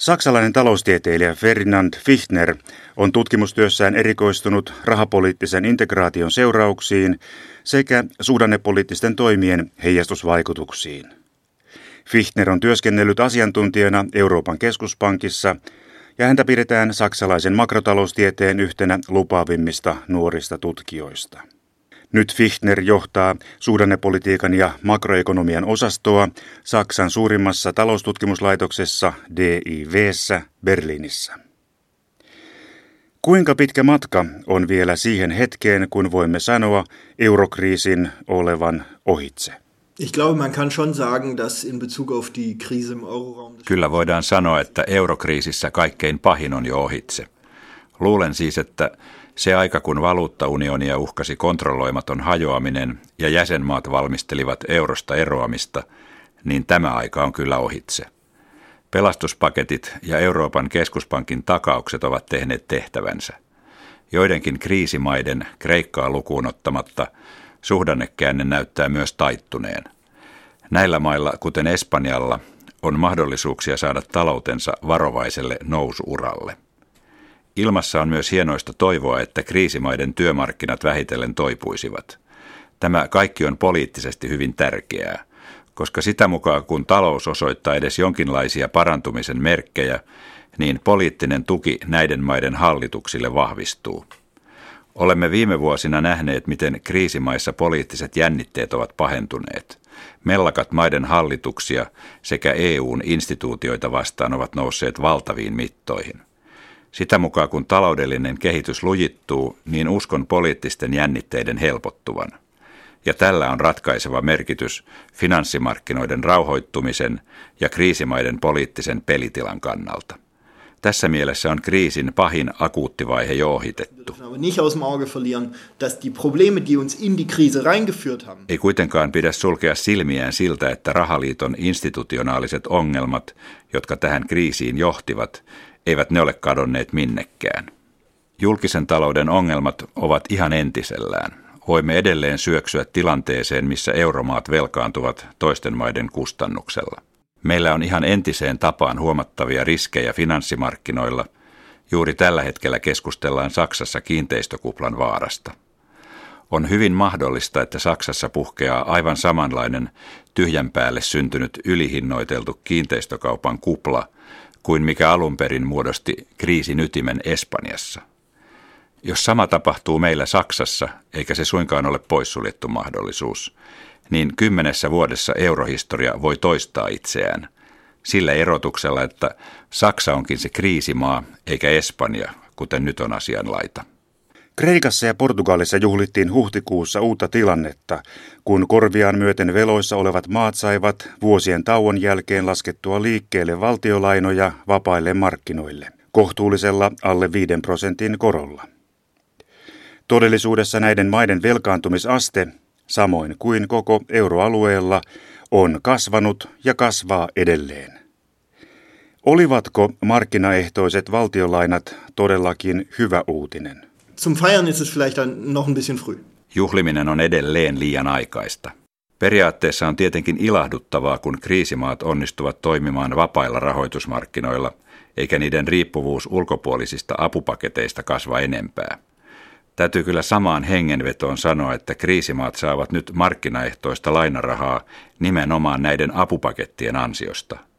Saksalainen taloustieteilijä Ferdinand Fichtner on tutkimustyössään erikoistunut rahapoliittisen integraation seurauksiin sekä suhdannepoliittisten toimien heijastusvaikutuksiin. Fichtner on työskennellyt asiantuntijana Euroopan keskuspankissa ja häntä pidetään saksalaisen makrotaloustieteen yhtenä lupaavimmista nuorista tutkijoista. Nyt Fichtner johtaa suhdannepolitiikan ja makroekonomian osastoa Saksan suurimmassa taloustutkimuslaitoksessa DIVssä Berliinissä. Kuinka pitkä matka on vielä siihen hetkeen, kun voimme sanoa eurokriisin olevan ohitse? Ich glaube, man kann schon sagen, dass in Bezug auf die Krise im Euroraum... Kyllä voidaan sanoa, että eurokriisissä kaikkein pahin on jo ohitse. Luulen siis, että se aika, kun valuuttaunionia uhkasi kontrolloimaton hajoaminen ja jäsenmaat valmistelivat eurosta eroamista, niin tämä aika on kyllä ohitse. Pelastuspaketit ja Euroopan keskuspankin takaukset ovat tehneet tehtävänsä. Joidenkin kriisimaiden, Kreikkaa lukuun ottamatta, suhdannekäänne näyttää myös taittuneen. Näillä mailla, kuten Espanjalla, on mahdollisuuksia saada taloutensa varovaiselle nousuuralle. Ilmassa on myös hienoista toivoa, että kriisimaiden työmarkkinat vähitellen toipuisivat. Tämä kaikki on poliittisesti hyvin tärkeää, koska sitä mukaan kun talous osoittaa edes jonkinlaisia parantumisen merkkejä, niin poliittinen tuki näiden maiden hallituksille vahvistuu. Olemme viime vuosina nähneet, miten kriisimaissa poliittiset jännitteet ovat pahentuneet. Mellakat maiden hallituksia sekä EUn instituutioita vastaan ovat nousseet valtaviin mittoihin. Sitä mukaan kun taloudellinen kehitys lujittuu, niin uskon poliittisten jännitteiden helpottuvan. Ja tällä on ratkaiseva merkitys finanssimarkkinoiden rauhoittumisen ja kriisimaiden poliittisen pelitilan kannalta. Tässä mielessä on kriisin pahin akuuttivaihe jo ohitettu. Ei kuitenkaan pidä sulkea silmiään siltä, että rahaliiton institutionaaliset ongelmat, jotka tähän kriisiin johtivat, eivät ne ole kadonneet minnekään. Julkisen talouden ongelmat ovat ihan entisellään. Voimme edelleen syöksyä tilanteeseen, missä euromaat velkaantuvat toisten maiden kustannuksella. Meillä on ihan entiseen tapaan huomattavia riskejä finanssimarkkinoilla. Juuri tällä hetkellä keskustellaan Saksassa kiinteistökuplan vaarasta. On hyvin mahdollista, että Saksassa puhkeaa aivan samanlainen tyhjän päälle syntynyt ylihinnoiteltu kiinteistökaupan kupla – kuin mikä alun perin muodosti kriisin ytimen Espanjassa. Jos sama tapahtuu meillä Saksassa, eikä se suinkaan ole poissuljettu mahdollisuus, niin kymmenessä vuodessa eurohistoria voi toistaa itseään, sillä erotuksella, että Saksa onkin se kriisimaa, eikä Espanja, kuten nyt on asianlaita. Kreikassa ja Portugalissa juhlittiin huhtikuussa uutta tilannetta, kun korviaan myöten veloissa olevat maat saivat vuosien tauon jälkeen laskettua liikkeelle valtiolainoja vapaille markkinoille, kohtuullisella alle 5 prosentin korolla. Todellisuudessa näiden maiden velkaantumisaste, samoin kuin koko euroalueella, on kasvanut ja kasvaa edelleen. Olivatko markkinaehtoiset valtiolainat todellakin hyvä uutinen? Zum Feiern ist es vielleicht noch ein bisschen früh. Juhliminen on edelleen liian aikaista. Periaatteessa on tietenkin ilahduttavaa, kun kriisimaat onnistuvat toimimaan vapailla rahoitusmarkkinoilla, eikä niiden riippuvuus ulkopuolisista apupaketeista kasva enempää. Täytyy kyllä samaan hengenvetoon sanoa, että kriisimaat saavat nyt markkinaehtoista lainarahaa nimenomaan näiden apupakettien ansiosta –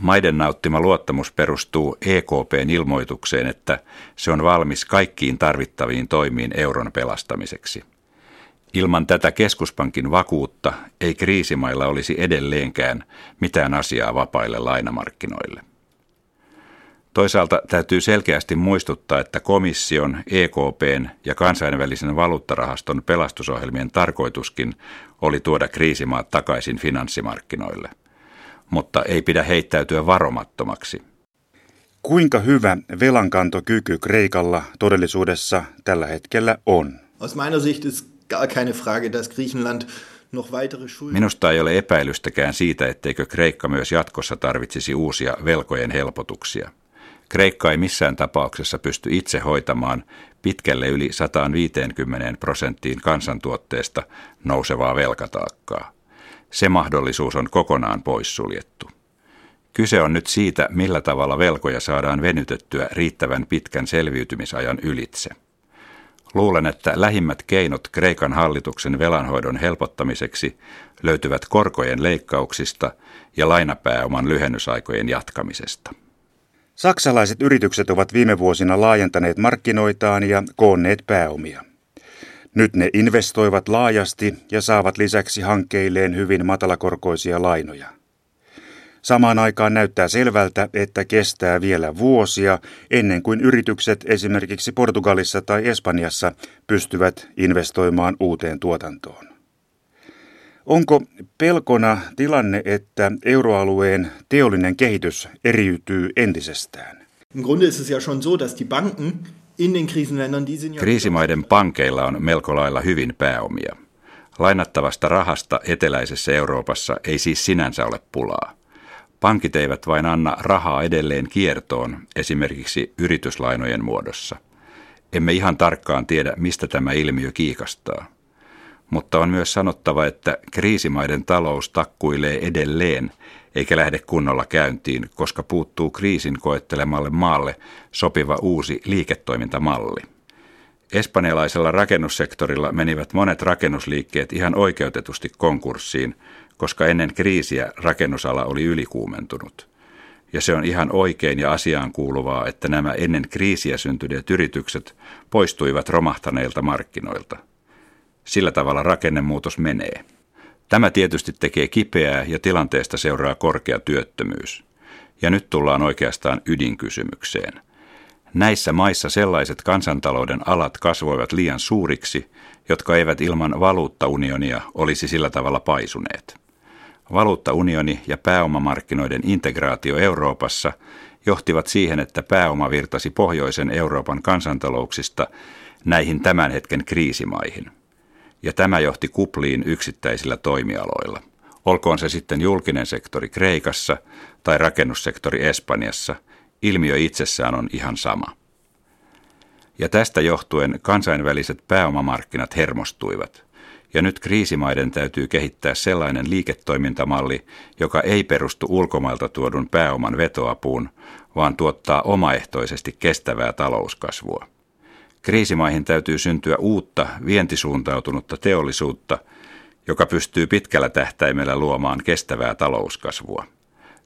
Maiden nauttima luottamus perustuu EKPn ilmoitukseen, että se on valmis kaikkiin tarvittaviin toimiin euron pelastamiseksi. Ilman tätä keskuspankin vakuutta ei kriisimailla olisi edelleenkään mitään asiaa vapaille lainamarkkinoille. Toisaalta täytyy selkeästi muistuttaa, että komission, EKPn ja kansainvälisen valuuttarahaston pelastusohjelmien tarkoituskin oli tuoda kriisimaat takaisin finanssimarkkinoille – mutta ei pidä heittäytyä varomattomaksi. Kuinka hyvä velankantokyky Kreikalla todellisuudessa tällä hetkellä on? Aus meiner Sicht ist gar keine Frage, dass Griechenland Minusta ei ole epäilystäkään siitä, etteikö Kreikka myös jatkossa tarvitsisi uusia velkojen helpotuksia. Kreikka ei missään tapauksessa pysty itse hoitamaan pitkälle yli 150 prosenttiin kansantuotteesta nousevaa velkataakkaa se mahdollisuus on kokonaan poissuljettu. Kyse on nyt siitä, millä tavalla velkoja saadaan venytettyä riittävän pitkän selviytymisajan ylitse. Luulen, että lähimmät keinot Kreikan hallituksen velanhoidon helpottamiseksi löytyvät korkojen leikkauksista ja lainapääoman lyhennysaikojen jatkamisesta. Saksalaiset yritykset ovat viime vuosina laajentaneet markkinoitaan ja koonneet pääomia. Nyt ne investoivat laajasti ja saavat lisäksi hankkeilleen hyvin matalakorkoisia lainoja. Samaan aikaan näyttää selvältä, että kestää vielä vuosia ennen kuin yritykset esimerkiksi Portugalissa tai Espanjassa pystyvät investoimaan uuteen tuotantoon. Onko pelkona tilanne, että euroalueen teollinen kehitys eriytyy entisestään? Im Grunde ist es ja schon so, dass die Banken Kriisimaiden pankeilla on melko lailla hyvin pääomia. Lainattavasta rahasta eteläisessä Euroopassa ei siis sinänsä ole pulaa. Pankit eivät vain anna rahaa edelleen kiertoon, esimerkiksi yrityslainojen muodossa. Emme ihan tarkkaan tiedä, mistä tämä ilmiö kiikastaa. Mutta on myös sanottava, että kriisimaiden talous takkuilee edelleen, eikä lähde kunnolla käyntiin, koska puuttuu kriisin koettelemalle maalle sopiva uusi liiketoimintamalli. Espanjalaisella rakennussektorilla menivät monet rakennusliikkeet ihan oikeutetusti konkurssiin, koska ennen kriisiä rakennusala oli ylikuumentunut. Ja se on ihan oikein ja asiaan kuuluvaa, että nämä ennen kriisiä syntyneet yritykset poistuivat romahtaneilta markkinoilta. Sillä tavalla rakennemuutos menee. Tämä tietysti tekee kipeää ja tilanteesta seuraa korkea työttömyys. Ja nyt tullaan oikeastaan ydinkysymykseen. Näissä maissa sellaiset kansantalouden alat kasvoivat liian suuriksi, jotka eivät ilman valuuttaunionia olisi sillä tavalla paisuneet. Valuuttaunioni ja pääomamarkkinoiden integraatio Euroopassa johtivat siihen, että pääoma virtasi pohjoisen Euroopan kansantalouksista näihin tämän hetken kriisimaihin. Ja tämä johti kupliin yksittäisillä toimialoilla. Olkoon se sitten julkinen sektori Kreikassa tai rakennussektori Espanjassa, ilmiö itsessään on ihan sama. Ja tästä johtuen kansainväliset pääomamarkkinat hermostuivat – ja nyt kriisimaiden täytyy kehittää sellainen liiketoimintamalli, joka ei perustu ulkomailta tuodun pääoman vetoapuun, vaan tuottaa omaehtoisesti kestävää talouskasvua. Kriisimaihin täytyy syntyä uutta, vientisuuntautunutta teollisuutta, joka pystyy pitkällä tähtäimellä luomaan kestävää talouskasvua.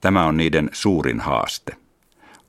Tämä on niiden suurin haaste.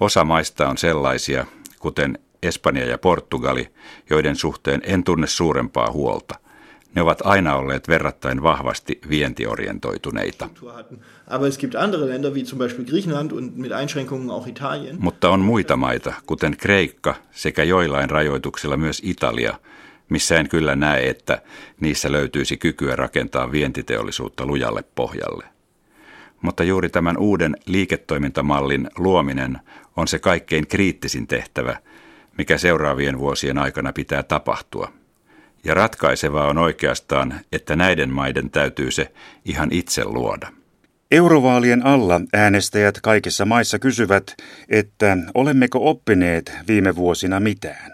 Osa maista on sellaisia, kuten Espanja ja Portugali, joiden suhteen en tunne suurempaa huolta – ne ovat aina olleet verrattain vahvasti vientiorientoituneita. Mutta on muita maita, kuten Kreikka sekä joillain rajoituksilla myös Italia, missä en kyllä näe, että niissä löytyisi kykyä rakentaa vientiteollisuutta lujalle pohjalle. Mutta juuri tämän uuden liiketoimintamallin luominen on se kaikkein kriittisin tehtävä, mikä seuraavien vuosien aikana pitää tapahtua – ja ratkaisevaa on oikeastaan, että näiden maiden täytyy se ihan itse luoda. Eurovaalien alla äänestäjät kaikissa maissa kysyvät, että olemmeko oppineet viime vuosina mitään.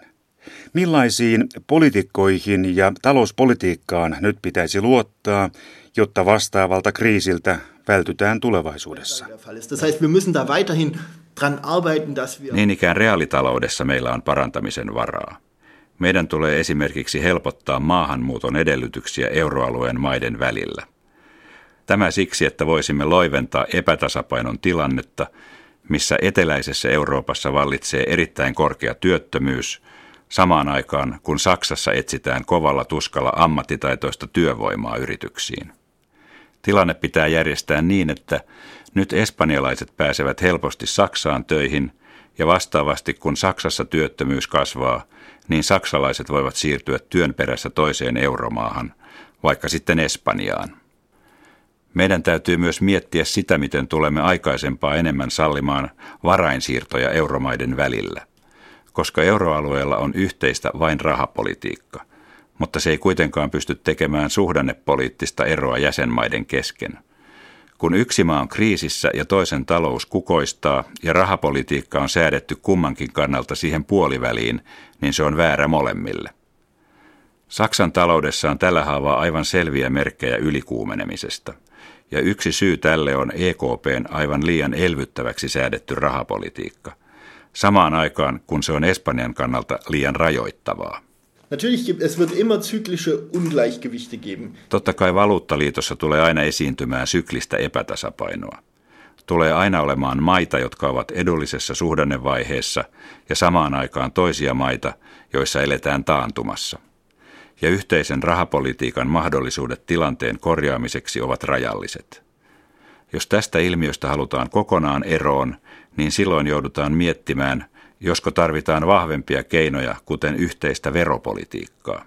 Millaisiin poliitikkoihin ja talouspolitiikkaan nyt pitäisi luottaa, jotta vastaavalta kriisiltä vältytään tulevaisuudessa? Niin ikään reaalitaloudessa meillä on parantamisen varaa. Meidän tulee esimerkiksi helpottaa maahanmuuton edellytyksiä euroalueen maiden välillä. Tämä siksi, että voisimme loiventaa epätasapainon tilannetta, missä eteläisessä Euroopassa vallitsee erittäin korkea työttömyys, samaan aikaan kun Saksassa etsitään kovalla tuskalla ammattitaitoista työvoimaa yrityksiin. Tilanne pitää järjestää niin, että nyt espanjalaiset pääsevät helposti Saksaan töihin ja vastaavasti kun Saksassa työttömyys kasvaa – niin saksalaiset voivat siirtyä työn perässä toiseen euromaahan, vaikka sitten Espanjaan. Meidän täytyy myös miettiä sitä, miten tulemme aikaisempaa enemmän sallimaan varainsiirtoja euromaiden välillä, koska euroalueella on yhteistä vain rahapolitiikka, mutta se ei kuitenkaan pysty tekemään suhdannepoliittista eroa jäsenmaiden kesken – kun yksi maa on kriisissä ja toisen talous kukoistaa ja rahapolitiikka on säädetty kummankin kannalta siihen puoliväliin, niin se on väärä molemmille. Saksan taloudessa on tällä haavaa aivan selviä merkkejä ylikuumenemisesta. Ja yksi syy tälle on EKPn aivan liian elvyttäväksi säädetty rahapolitiikka. Samaan aikaan, kun se on Espanjan kannalta liian rajoittavaa. Natürlich es wird immer zyklische Ungleichgewichte geben. Totta kai valuuttaliitossa tulee aina esiintymään syklistä epätasapainoa. Tulee aina olemaan maita, jotka ovat edullisessa suhdannevaiheessa ja samaan aikaan toisia maita, joissa eletään taantumassa. Ja yhteisen rahapolitiikan mahdollisuudet tilanteen korjaamiseksi ovat rajalliset. Jos tästä ilmiöstä halutaan kokonaan eroon, niin silloin joudutaan miettimään – josko tarvitaan vahvempia keinoja, kuten yhteistä veropolitiikkaa.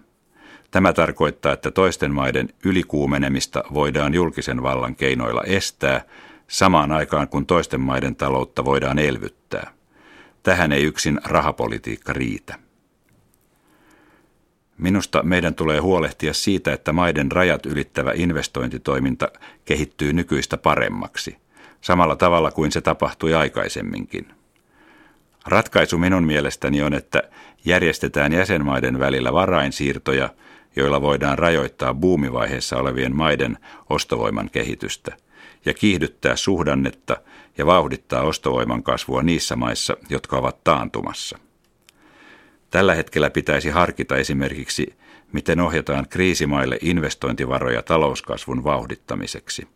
Tämä tarkoittaa, että toisten maiden ylikuumenemista voidaan julkisen vallan keinoilla estää, samaan aikaan kun toisten maiden taloutta voidaan elvyttää. Tähän ei yksin rahapolitiikka riitä. Minusta meidän tulee huolehtia siitä, että maiden rajat ylittävä investointitoiminta kehittyy nykyistä paremmaksi, samalla tavalla kuin se tapahtui aikaisemminkin. Ratkaisu minun mielestäni on, että järjestetään jäsenmaiden välillä varainsiirtoja, joilla voidaan rajoittaa buumivaiheessa olevien maiden ostovoiman kehitystä ja kiihdyttää suhdannetta ja vauhdittaa ostovoiman kasvua niissä maissa, jotka ovat taantumassa. Tällä hetkellä pitäisi harkita esimerkiksi, miten ohjataan kriisimaille investointivaroja talouskasvun vauhdittamiseksi.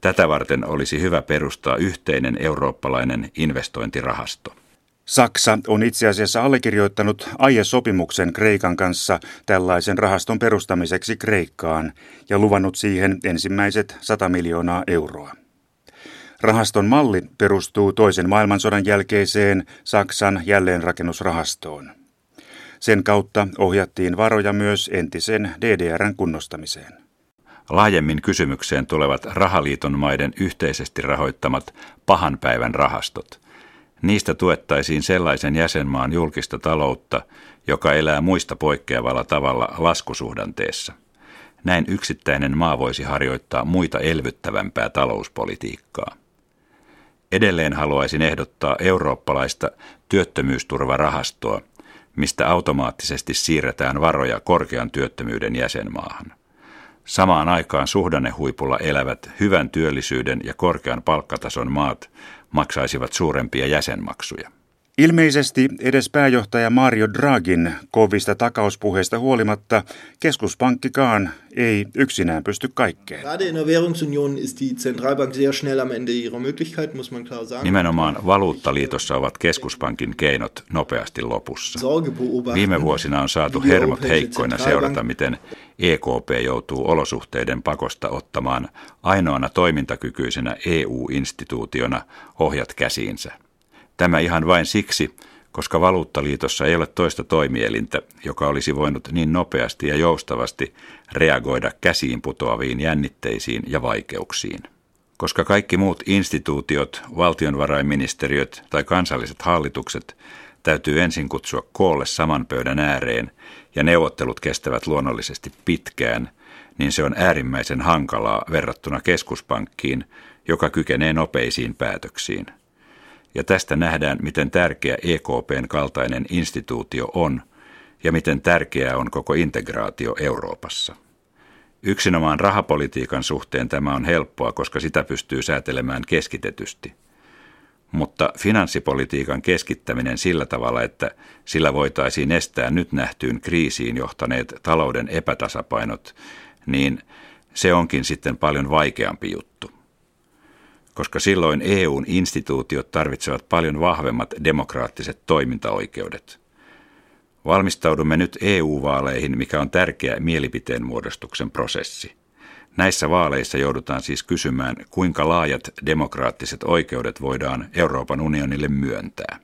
Tätä varten olisi hyvä perustaa yhteinen eurooppalainen investointirahasto. Saksa on itse asiassa allekirjoittanut aiesopimuksen Kreikan kanssa tällaisen rahaston perustamiseksi Kreikkaan ja luvannut siihen ensimmäiset 100 miljoonaa euroa. Rahaston malli perustuu toisen maailmansodan jälkeiseen Saksan jälleenrakennusrahastoon. Sen kautta ohjattiin varoja myös entisen DDRn kunnostamiseen. Laajemmin kysymykseen tulevat rahaliiton maiden yhteisesti rahoittamat pahan päivän rahastot – Niistä tuettaisiin sellaisen jäsenmaan julkista taloutta, joka elää muista poikkeavalla tavalla laskusuhdanteessa. Näin yksittäinen maa voisi harjoittaa muita elvyttävämpää talouspolitiikkaa. Edelleen haluaisin ehdottaa eurooppalaista työttömyysturvarahastoa, mistä automaattisesti siirretään varoja korkean työttömyyden jäsenmaahan. Samaan aikaan suhdannehuipulla elävät hyvän työllisyyden ja korkean palkkatason maat maksaisivat suurempia jäsenmaksuja. Ilmeisesti edes pääjohtaja Mario Draghin kovista takauspuheista huolimatta keskuspankkikaan ei yksinään pysty kaikkeen. Nimenomaan valuuttaliitossa ovat keskuspankin keinot nopeasti lopussa. Viime vuosina on saatu hermot heikkoina seurata, miten EKP joutuu olosuhteiden pakosta ottamaan ainoana toimintakykyisenä EU-instituutiona ohjat käsiinsä. Tämä ihan vain siksi, koska valuuttaliitossa ei ole toista toimielintä, joka olisi voinut niin nopeasti ja joustavasti reagoida käsiin putoaviin jännitteisiin ja vaikeuksiin. Koska kaikki muut instituutiot, valtionvarainministeriöt tai kansalliset hallitukset täytyy ensin kutsua koolle saman pöydän ääreen ja neuvottelut kestävät luonnollisesti pitkään, niin se on äärimmäisen hankalaa verrattuna keskuspankkiin, joka kykenee nopeisiin päätöksiin – ja tästä nähdään, miten tärkeä EKPn kaltainen instituutio on ja miten tärkeää on koko integraatio Euroopassa. Yksinomaan rahapolitiikan suhteen tämä on helppoa, koska sitä pystyy säätelemään keskitetysti. Mutta finanssipolitiikan keskittäminen sillä tavalla, että sillä voitaisiin estää nyt nähtyyn kriisiin johtaneet talouden epätasapainot, niin se onkin sitten paljon vaikeampi juttu koska silloin EUn instituutiot tarvitsevat paljon vahvemmat demokraattiset toimintaoikeudet. Valmistaudumme nyt EU-vaaleihin, mikä on tärkeä mielipiteen muodostuksen prosessi. Näissä vaaleissa joudutaan siis kysymään, kuinka laajat demokraattiset oikeudet voidaan Euroopan unionille myöntää.